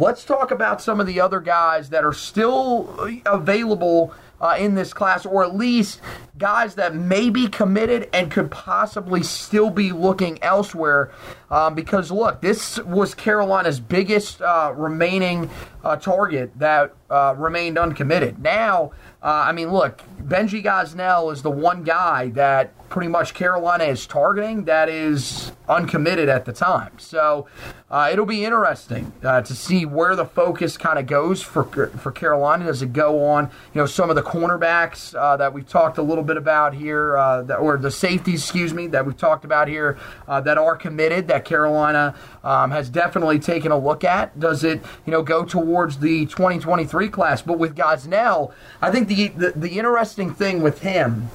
Let's talk about some of the other guys that are still available uh, in this class, or at least guys that may be committed and could possibly still be looking elsewhere. Um, because look, this was Carolina's biggest uh, remaining uh, target that uh, remained uncommitted. Now, uh, I mean, look, Benji Gosnell is the one guy that pretty much Carolina is targeting that is uncommitted at the time. So uh, it'll be interesting uh, to see where the focus kind of goes for for Carolina. Does it go on, you know, some of the cornerbacks uh, that we've talked a little bit about here, uh, that, or the safeties, excuse me, that we've talked about here uh, that are committed that Carolina um, has definitely taken a look at? Does it, you know, go towards the 2023 class? But with Gosnell, I think the, the, the interesting thing with him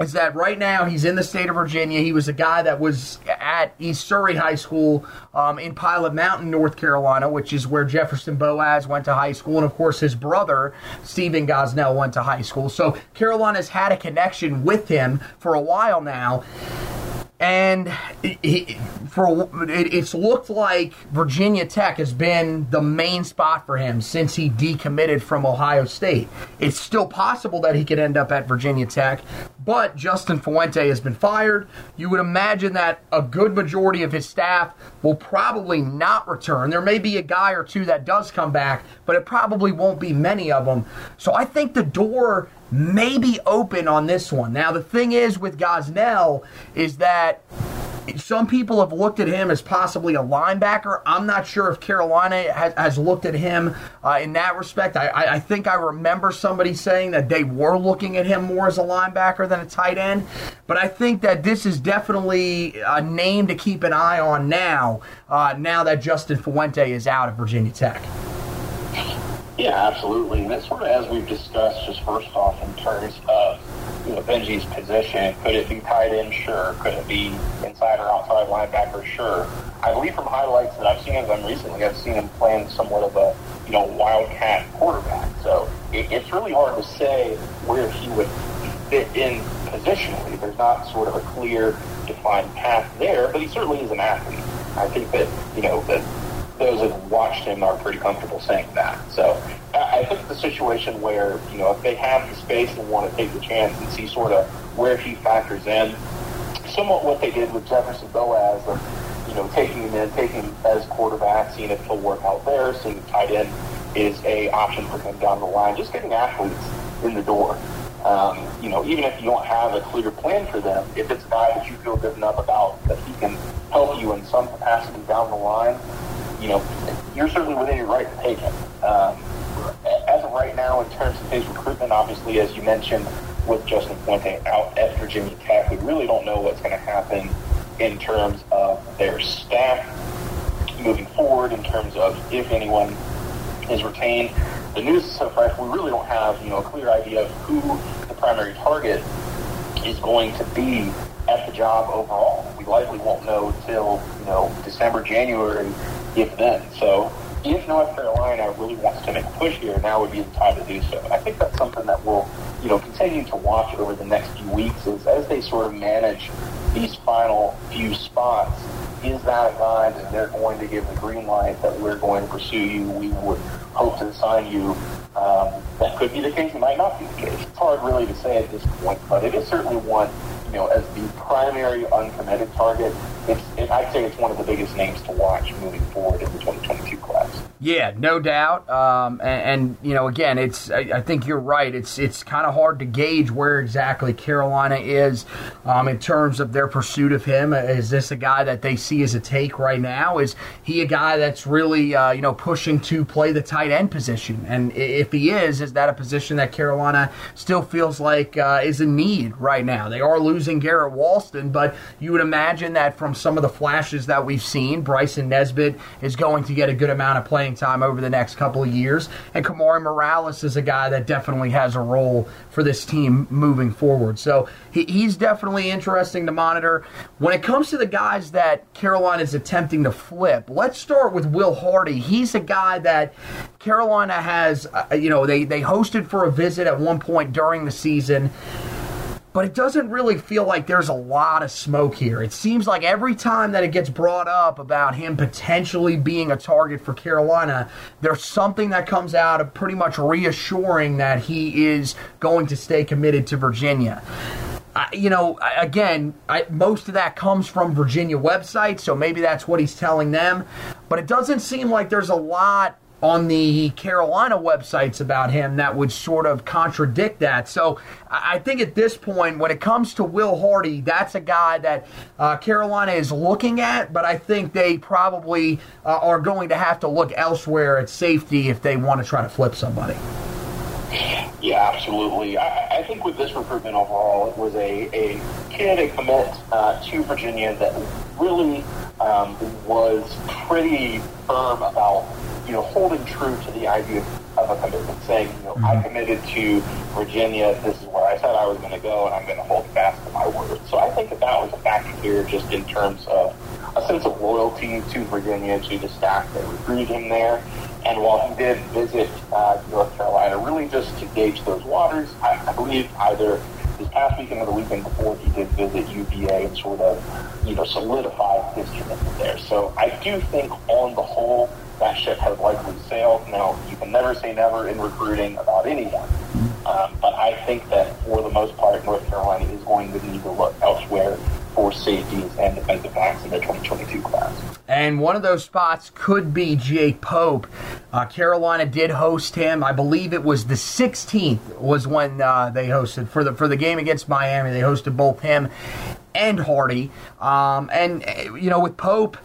is that right now he's in the state of Virginia. He was a guy that was at East Surry High School um, in Pilot Mountain, North Carolina, which is where Jefferson Boaz went to high school. And of course, his brother, Stephen Gosnell, went to high school. So Carolina's had a connection with him for a while now and it, for it, it's looked like Virginia Tech has been the main spot for him since he decommitted from Ohio State. It's still possible that he could end up at Virginia Tech, but Justin Fuente has been fired. You would imagine that a good majority of his staff will probably not return. There may be a guy or two that does come back, but it probably won't be many of them. So I think the door may be open on this one. Now, the thing is with Gosnell is that some people have looked at him as possibly a linebacker. I'm not sure if Carolina has, has looked at him uh, in that respect. I, I, I, think I remember somebody saying that they were looking at him more as a linebacker than a tight end. But I think that this is definitely a name to keep an eye on now, uh, now that Justin Fuente is out of Virginia Tech. Yeah, absolutely. And it's sort of as we've discussed, just first off, in terms of you know Benji's position, could it be tight end? Sure. Could it be inside or outside linebacker? Sure. I believe from highlights that I've seen of him recently, I've seen him playing somewhat of a you know wildcat quarterback. So it, it's really hard to say where he would fit in positionally. There's not sort of a clear, defined path there, but he certainly is an athlete. I think that you know that those that watched him are pretty comfortable saying that. So I think the situation where, you know, if they have the space and want to take the chance and see sort of where he factors in, somewhat what they did with Jefferson Boaz, of, you know, taking him in, taking him as quarterback, seeing if he'll work out there, seeing if tight end is a option for him down the line, just getting athletes in the door. Um, you know, even if you don't have a clear plan for them, if it's a guy that you feel good enough about that he can help you in some capacity down the line, you know, you're certainly within your right to take him. Um, as of right now, in terms of his recruitment, obviously, as you mentioned, with Justin Fuente out at Virginia Tech, we really don't know what's going to happen in terms of their staff moving forward, in terms of if anyone is retained. The news is so fresh, we really don't have you know a clear idea of who the primary target is going to be at the job overall. We likely won't know till you know December, January, if then. So if North Carolina really wants to make a push here, now would be the time to do so. I think that's something that we'll, you know, continue to watch over the next few weeks is as they sort of manage these final few spots. Is that a guy that they're going to give the green light that we're going to pursue you? We would hope to sign you. Um, that could be the case. It might not be the case. It's hard really to say at this point, but it is certainly one you know, as the primary uncommitted target, it's, it, I'd say it's one of the biggest names to watch moving forward in the 2022 class. Yeah, no doubt. Um, and, and, you know, again, it's I, I, think you're right. It's it's kind of hard to gauge where exactly Carolina is um, in terms of their pursuit of him. Is this a guy that they see as a take right now? Is he a guy that's really uh, you know pushing to play the tight end position? And if he is, is that a position that Carolina still feels like uh, is in need right now? They are losing Garrett Walston, but you would imagine that from some of the flashes that we've seen, Bryson Nesbitt is going to get a good amount of playing playing time over the next couple of years. And Kamari Morales is a guy that definitely has a role for this team moving forward. So he, he's definitely interesting to monitor. When it comes to the guys that Carolina is attempting to flip, let's start with Will Hardy. He's a guy that Carolina has, uh, you know, they, they hosted for a visit at one point during the season but it doesn't really feel like there's a lot of smoke here. It seems like every time that it gets brought up about him potentially being a target for Carolina, there's something that comes out of pretty much reassuring that he is going to stay committed to Virginia. I, you know, again, I, most of that comes from Virginia websites, so maybe that's what he's telling them. But it doesn't seem like there's a lot on the Carolina websites about him that would sort of contradict that. So I think at this point, when it comes to Will Hardy, that's a guy that uh, Carolina is looking at, but I think they probably uh, are going to have to look elsewhere at safety if they want to try to flip somebody. Yeah, absolutely. I, I think with this recruitment overall, it was a, a candidate commit uh, to Virginia that really um, was pretty firm about you know, holding true to the idea of a commitment, saying, you know, mm-hmm. I committed to Virginia. This is where I said I was going to go, and I'm going to hold fast to my word. So I think that that was a factor here, just in terms of a sense of loyalty to Virginia, to the staff that recruited him there. And while he did visit uh, North Carolina, really just to gauge those waters, I, I believe either this past weekend or the weekend before, he did visit UVA and sort of, you know, solidify his commitment there. So I do think, on the whole, that ship has likely sailed. Now, you can never say never in recruiting about anyone. Um, but I think that for the most part, North Carolina is going to need to look elsewhere for safeties and defensive backs in the 2022 class. And one of those spots could be Jake Pope. Uh, Carolina did host him. I believe it was the 16th was when uh, they hosted for the for the game against Miami. They hosted both him and Hardy. Um, and you know, with Pope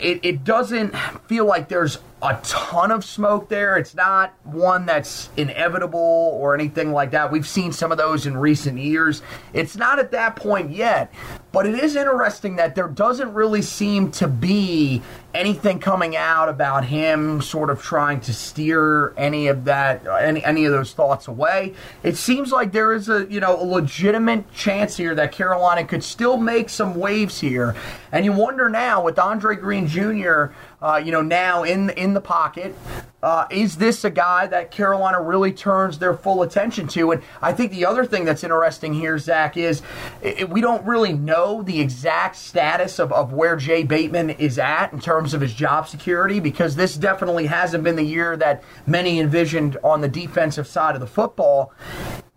it, it doesn't feel like there's a ton of smoke there. It's not one that's inevitable or anything like that. We've seen some of those in recent years. It's not at that point yet, but it is interesting that there doesn't really seem to be anything coming out about him sort of trying to steer any of that any any of those thoughts away. It seems like there is a, you know, a legitimate chance here that Carolina could still make some waves here. And you wonder now with Andre Greene Jr uh, you know, now in in the pocket. Uh, is this a guy that Carolina really turns their full attention to? And I think the other thing that's interesting here, Zack, is it, we don't really know the exact status of, of where Jay Bateman is at in terms of his job security because this definitely hasn't been the year that many envisioned on the defensive side of the football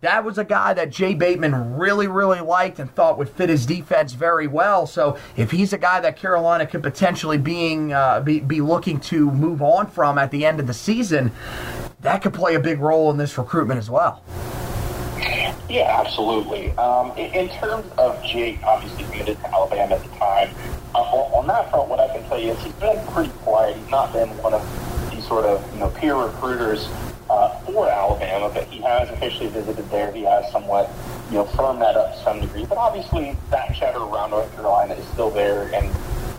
that was a guy that Jay Bateman really, really liked and thought would fit his defense very well. So if he's a guy that Carolina could potentially being uh, be, be looking to move on from at the end of the season, that could play a big role in this recruitment as well. Yeah, absolutely. Um, in, terms of Jake, obviously committed to Alabama at the time, uh, on, on that front, what I can tell you is he's been pretty quiet. He's not been one of these sort of you know peer recruiters uh, for Alabama, but he has officially visited there. He has somewhat you know firmed that up to some degree, but obviously that chatter around North Carolina is still there, and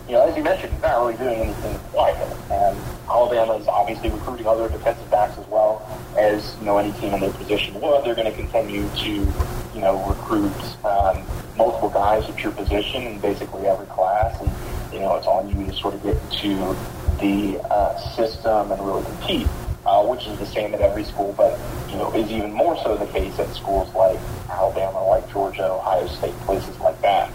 you know as you mentioned, he's not really doing anything quiet. And Alabama is obviously recruiting other defensive backs as well as you know any team in their position would. They're going to continue to you know recruit um, multiple guys at your position in basically every class, and you know it's on you to sort of get into the uh, system and really compete. Uh, which is the same at every school, but you know is even more so the case at schools like Alabama, like Georgia, Ohio State, places like that.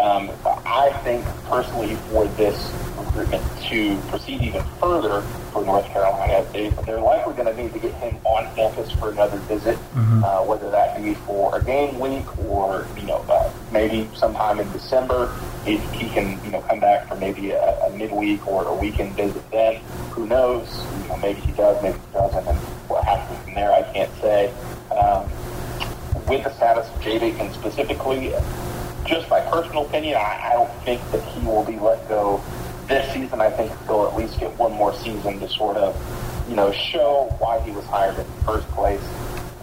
Um, I think personally for this recruitment to proceed even further for North Carolina, they, they're likely going to need to get him on campus for another visit, mm-hmm. uh, whether that be for a game week or you know uh, maybe sometime in December. If he can you know come back for maybe a, a midweek or a weekend visit, then who knows? You know, maybe he does, maybe he doesn't, and what happens from there, I can't say. Um, with the status of Jay Bateman specifically, just my personal opinion, I, I don't think that he will be let go this season. I think he'll at least get one more season to sort of, you know, show why he was hired in the first place.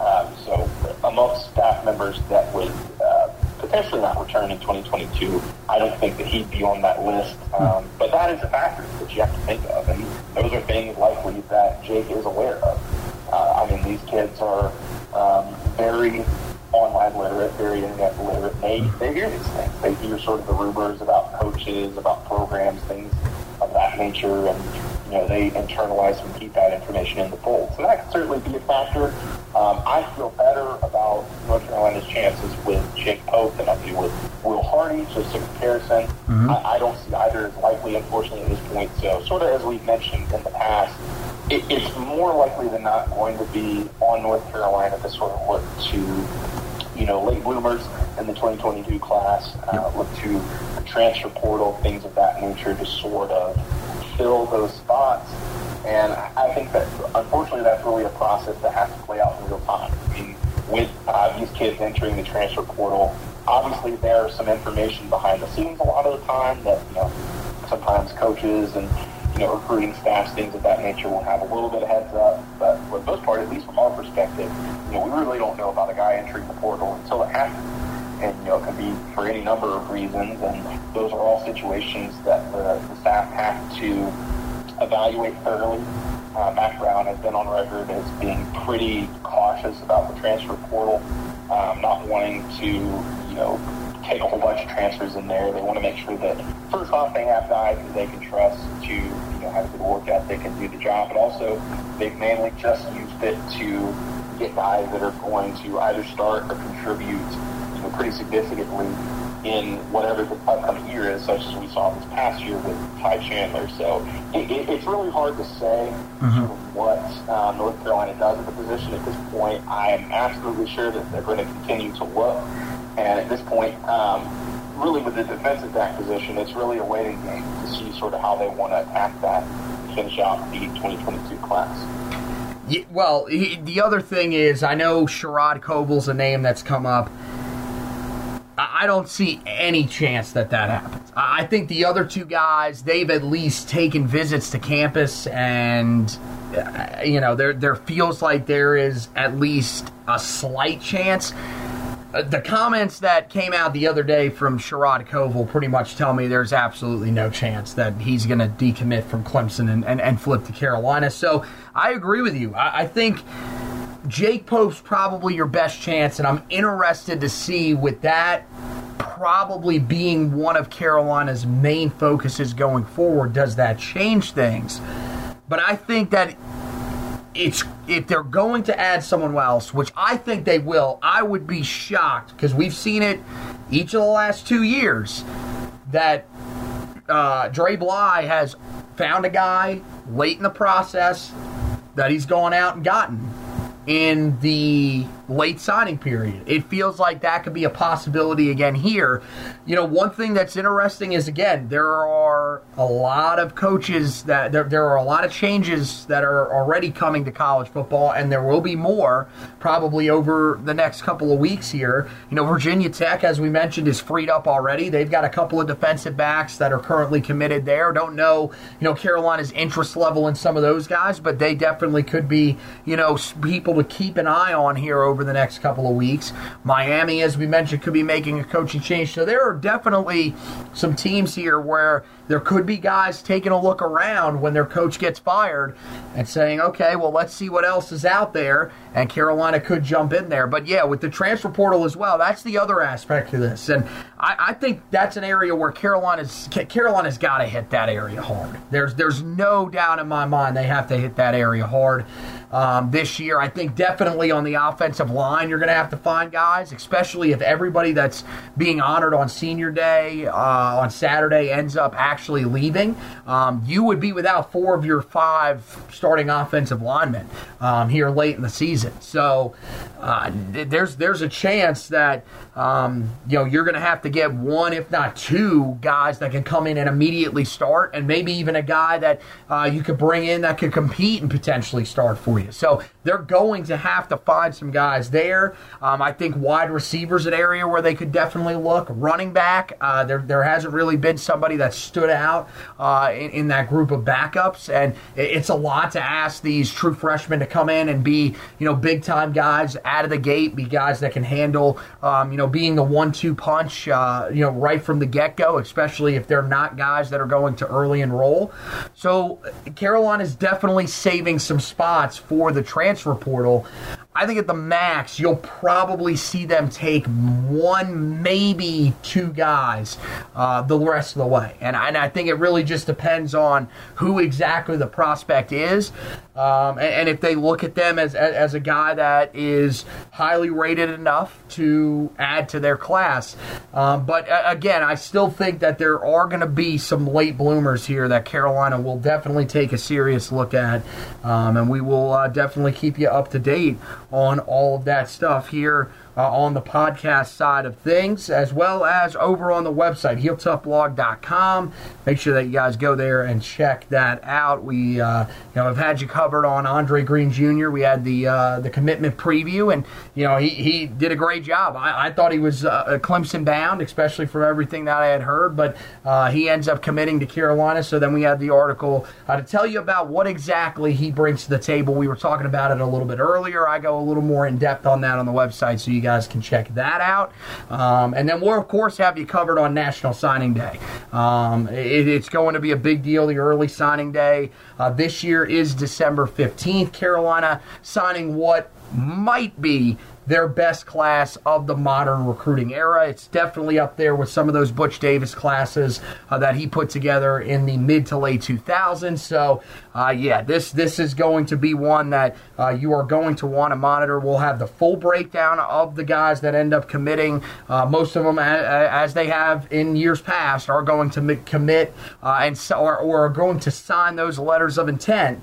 Um, so amongst staff members that would uh, potentially not return in 2022, I don't think that he'd be on that list. Um, but that is a factor that you have to think of, and those are things likely that Jake is aware of. Uh, I mean, these kids are um, very online literate, very internet literate. They they hear these things. They hear sort of the rumors about coaches, about programs, things of that nature, and you know they internalize and keep that information in the fold. So that could certainly be a factor. Um, I feel better about North Carolina's chances with Jake Pope than I do with Will Hardy. Just a comparison, mm-hmm. I, I don't see either as likely, unfortunately, at this point. So sort of as we've mentioned in the past it, it's more likely than not going to be on North Carolina to sort of look to you know, late bloomers in the 2022 class, uh, look to the transfer portal, things of that nature to sort of fill those spots. And I think that, unfortunately, that's really a process that has to play out in real time. I mean, with uh, these kids entering the transfer portal, obviously there's some information behind the scenes a lot of the time that, you know, sometimes coaches and you know, recruiting staffs, things of that nature will have a little bit of heads up. But for the most part, at least from our perspective, you know, we really don't know about a guy entering the portal until it happens. And, you know, it can be for any number of reasons. And those are all situations that the, the staff have to evaluate thoroughly. Uh, Mack Brown has been on record as being pretty cautious about the transfer portal, um, not wanting to, you know, take a whole bunch of transfers in there. They want to make sure that first off they have guys that they can trust to you know have a good work ethic and do the job, but also they've mainly just used it to get guys that are going to either start or contribute you know pretty significantly in whatever the upcoming year is, such as we saw this past year with Ty Chandler. So it, it, it's really hard to say mm-hmm. sort of what um, North Carolina does at the position at this point. I am absolutely sure that they're going to continue to look. And at this point, um, really with the defensive back position, it's really a waiting game to see sort of how they want to attack that finish out the 2022 class. Yeah, well, he, the other thing is, I know Sherrod Covil's a name that's come up. I don't see any chance that that happens. I think the other two guys, they've at least taken visits to campus, and uh, you know, there there feels like there is at least a slight chance. Uh, the comments that came out the other day from Sherrod Covil pretty much tell me there's absolutely no chance that he's going to decommit from Clemson and, and, and, flip to Carolina. So I agree with you. I, I think Jake Pope's probably your best chance, and I'm interested to see with that probably being one of Carolina's main focuses going forward, does that change things? But I think that it's if they're going to add someone else, which I think they will, I would be shocked because we've seen it each of the last two years that uh, Dre Bly has found a guy late in the process that he's gone out and gotten in the late signing period. It feels like that could be a possibility again here. You know, one thing that's interesting is again, there are a lot of coaches that there, there are a lot of changes that are already coming to college football, and there will be more probably over the next couple of weeks here. You know, Virginia Tech, as we mentioned, is freed up already. They've got a couple of defensive backs that are currently committed there. Don't know, you know, Carolina's interest level in some of those guys, but they definitely could be, you know, people to keep an eye on here over the next couple of weeks. Miami, as we mentioned, could be making a coaching change. So there are definitely some teams here where there could be guys taking a look around when their coach gets fired and saying, okay, well, let's see what else is out there. And Carolina could jump in there. But yeah, with the transfer portal as well, that's the other aspect of this. And I, I think that's an area where Carolina's Carolina's got to hit that area hard. There's there's no doubt in my mind they have to hit that area hard um, this year. I think definitely on the offensive line, you're going to have to find guys, especially if everybody that's being honored on senior day uh, on Saturday ends up actually leaving. Um, you would be without four of your five starting offensive linemen um, here late in the season. So uh, there's there's a chance that um, you know you're going to have to get one, if not two, guys that can come in and immediately start, and maybe even a guy that uh, you could bring in that could compete and potentially start for you. So they're going to have to find some guys there. Um, I think wide receivers an area where they could definitely look. Running back, uh, there there hasn't really been somebody that stood out uh, in, in, that group of backups, and it's a lot to ask these true freshmen to come in and be you know big time guys out of the gate, be guys that can handle um, you know being the one two punch uh, you know right from the get go, especially if they're not guys that are going to early enroll. So Carolina is definitely saving some spots for the transfer portal. I think at the max, you'll probably see them take one, maybe two guys uh, the rest of the way. And I, and I, think it really just depends on who exactly the prospect is. Um, and, and, if they look at them as, as a guy that is highly rated enough to add to their class. Um, but uh, again, I still think that there are going to be some late bloomers here that Carolina will definitely take a serious look at. Um, and we will uh, definitely keep you up to date on all of that stuff here uh, on the podcast side of things, as well as over on the website, heeltoughblog.com. Make sure that you guys go there and check that out. We, uh, you know, have had you covered on Andre Greene Jr. We had the uh, the commitment preview, and you know he, he did a great job. I, I thought he was uh, Clemson bound, especially from everything that I had heard, but uh, he ends up committing to Carolina. So then we had the article uh, to tell you about what exactly he brings to the table. We were talking about it a little bit earlier. I go a little more in depth on that on the website, so you guys can check that out. Um, and then we'll, of course, have you covered on National Signing Day. Um, it, it's going to be a big deal, the early signing day. Uh, this year is December 15th. Carolina signing what might be their best class of the modern recruiting era. It's definitely up there with some of those Butch Davis classes uh, that he put together in the mid to late 2000s. So, uh, yeah, this this is going to be one that uh, you are going to want to monitor. We'll have the full breakdown of the guys that end up committing. Uh, most of them, as they have in years past, are going to commit uh, and or, or are going to sign those letters of intent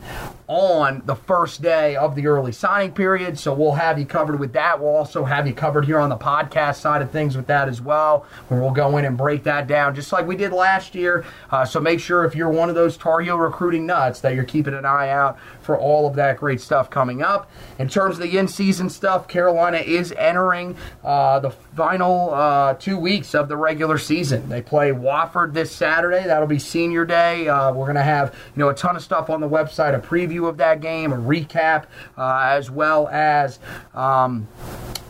on the first day of the early signing period. So we'll have you covered with that that. We'll also have you covered here on the podcast side of things with that as well, where we'll go in and break that down just like we did last year. Uh, so make sure if you're one of those Tar Heel recruiting nuts that you're keeping an eye out for all of that great stuff coming up. In terms of the in season stuff, Carolina is entering uh, the final uh, two weeks of the regular season. They play Wofford this Saturday. That'll be senior day. Uh, we're going to have you know a ton of stuff on the website, a preview of that game, a recap, uh, as well as. Um,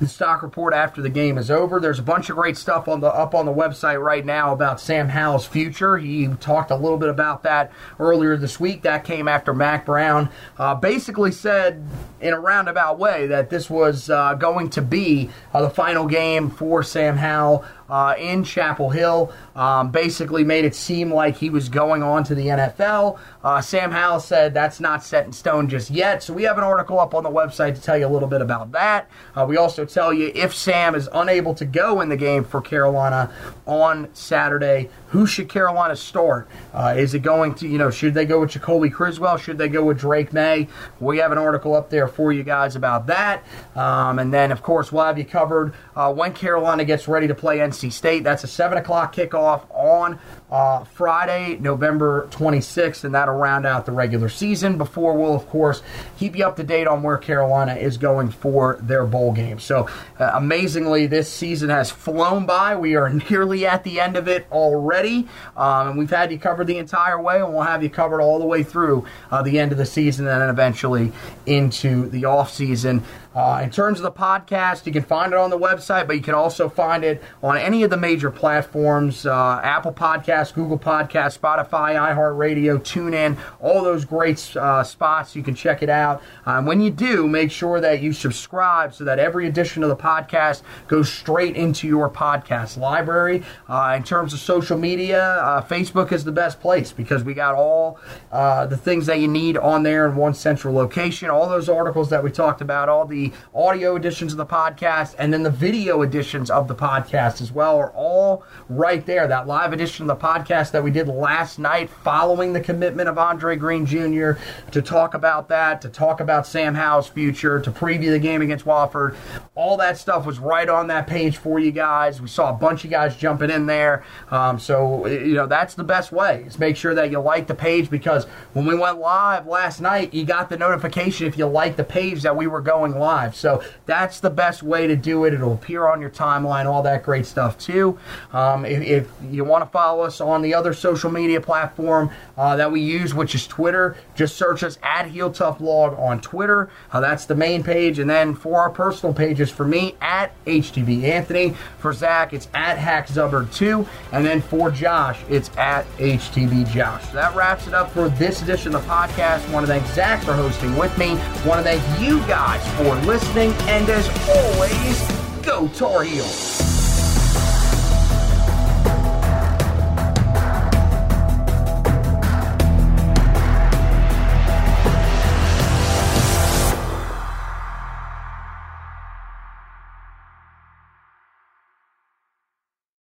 the stock report after the game is over. There's a bunch of great stuff on the up on the website right now about Sam Howell's future. He talked a little bit about that earlier this week. That came after Mack Brown uh, basically said in a roundabout way that this was uh, going to be uh, the final game for Sam Howell uh, in Chapel Hill. Um, basically made it seem like he was going on to the NFL. Uh, Sam Howell said that's not set in stone just yet. So we have an article up on the website to tell you a little bit about that. Uh, we also tell you if Sam is unable to go in the game for Carolina on Saturday, who should Carolina start? Uh, is it going to, you know, should they go with Jacoby Criswell? Should they go with Drake Maye? We have an article up there for you guys about that. Um, and then, of course, we'll have you covered uh, when Carolina gets ready to play NC State. That's a 7 o'clock kickoff on uh, Friday, November 26th, and that'll round out the regular season. Before we'll, of course, keep you up to date on where Carolina is going for their bowl game. So, uh, amazingly, this season has flown by. We are nearly at the end of it already, um, and we've had you covered the entire way, and we'll have you covered all the way through uh, the end of the season and then eventually into the off season. Uh, in terms of the podcast, you can find it on the website, but you can also find it on any of the major platforms uh, Apple Podcasts, Google Podcasts, Spotify, iHeartRadio, TuneIn, all those great uh, spots. You can check it out. Um, when you do, make sure that you subscribe so that every edition of the podcast goes straight into your podcast library. Uh, in terms of social media, uh, Facebook is the best place because we got all the things that you need on there in one central location. All those articles that we talked about, all the audio editions of the podcast and then the video editions of the podcast as well are all right there. That live edition of the podcast that we did last night following the commitment of Andre Greene Jr. to talk about that, to talk about Sam Howell's future, to preview the game against Wofford. All that stuff was right on that page for you guys. We saw a bunch of guys jumping in there. Um, so, you know, that's the best way is make sure that you like the page because when we went live last night, you got the notification if you like the page that we were going live live. So that's the best way to do it. It'll appear on your timeline, all that great stuff too. Um, if, if, you want to follow us on the other social media platform uh, that we use, which is Twitter, just search us at Heel Tough Blog on Twitter. Uh, that's the main page. And then for our personal pages, for me, at HTB Anthony. For Zack, it's at HackZubbard2. And then for Josh, it's at HTB Josh. So that wraps it up for this edition of the podcast. I want to thank Zack for hosting with me. I want to thank you guys for listening, and as always, go Tar Heels!